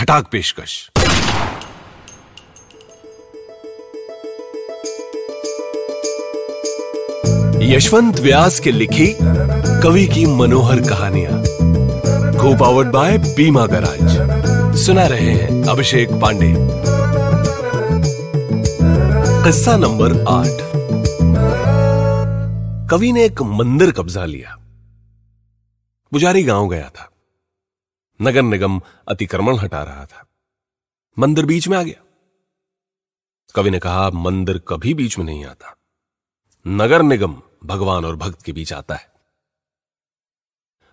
खटाक पेशकश। यशवंत व्यास के लिखी कवि की मनोहर कहानियाँ। को पावर्ड बाय बीमा गराज सुना रहे हैं अभिषेक पांडे। किस्सा नंबर आठ। कवि ने एक मंदिर कब्जा लिया। पुजारी गाँव गया था। नगर निगम अतिक्रमण हटा रहा था। मंदिर बीच में आ गया। कवि ने कहा, मंदिर कभी बीच में नहीं आता। नगर निगम भगवान और भक्त के बीच आता है।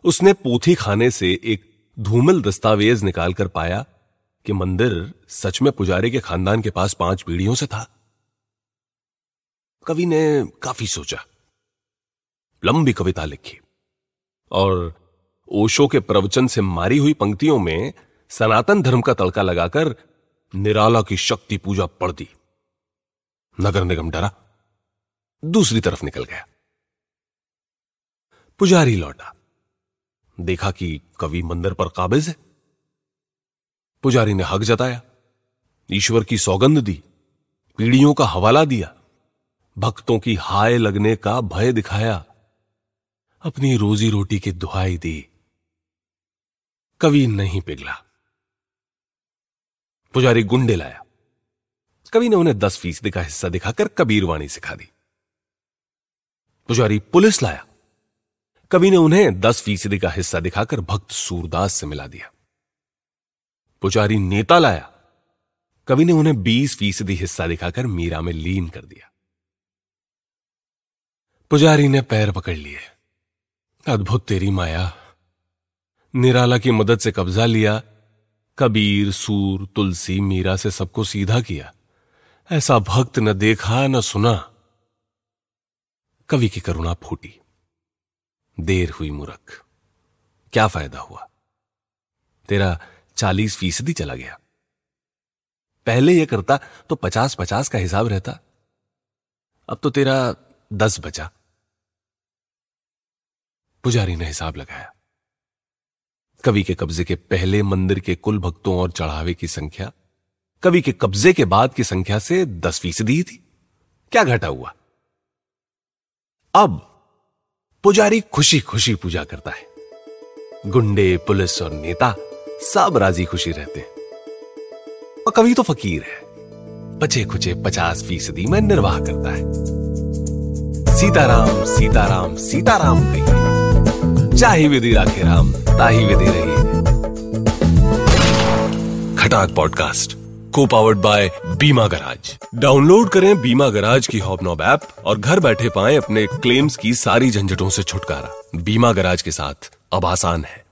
उसने पोथी खाने से एक धूमिल दस्तावेज़ निकालकर पाया कि मंदिर सच में पुजारी के खानदान के पास पाँच पीढ़ियों से था। कवि ने काफ़ी सोचा। लंबी कविता लिखी और ओशो के प्रवचन से मारी हुई पंक्तियों में सनातन धर्म का तड़का लगाकर निराला की शक्ति पूजा पढ़ दी। नगर निगम डरा। दूसरी तरफ़ निकल गया। पुजारी लौटा। देखा कि कवि मंदिर पर काबिज है। पुजारी ने हक जताया। ईश्वर की सौगंध दी। पीढ़ियों का हवाला दिया। भक्तों की हाय लगने का भय दिखाया। अपनी रोजी रोटी की दुहाई दी। कवि नहीं पिघला। पुजारी गुंडे लाया। कवि ने उन्हें दस फ़ीसदी का हिस्सा दिखाकर कबीरवाणी सिखा दी। पुजारी पुलिस लाया। कवि ने उन्हें दस फ़ीसदी का हिस्सा दिखाकर भक्त सूरदास से मिला दिया। पुजारी नेता लाया। कवि ने उन्हें बीस फ़ीसदी हिस्सा दिखाकर मीरा में लीन कर दिया। पुजारी ने पैर पकड़ लिए। अद्भुत तेरी माया निराला की मदद से कब्जा लिया, कबीर, सूर, तुलसी, मीरा से सबको सीधा किया। ऐसा भक्त न देखा, न सुना। कवि की करुणा फूटी। देर हुई मूर्ख। क्या फ़ायदा हुआ? तेरा चालीस फ़ीसदी चला गया। पहले यह करता तो पचास पचास का हिसाब रहता। अब तो तेरा दस बचा। पुजारी ने हिसाब लगाया। कवि के कब्जे के पहले मंदिर के कुल भक्तों और चढ़ावे की संख्या, कवि के कब्जे के बाद की संख्या से दस फ़ीसदी थी। क्या घटा हुआ? अब पुजारी खुशी खुशी पूजा करता है। गुंडे, पुलिस और नेता सब राज़ी खुशी रहते हैं। और कवि तो फकीर है। बचे खुचे पचास फ़ीसदी में निर्वाह करता है। सीताराम सीताराम सीताराम कहिए। चाहे विधि राखे राम, ताही विधि रही। खटाक पॉडकास्ट को powered by Bima Garage. Download करें बीमा गराज की हॉबनॉब ऐप और घर बैठे पाएँ अपने क्लेम्स की सारी झंझटों से छुटकारा। बीमा गराज के साथ अब आसान है।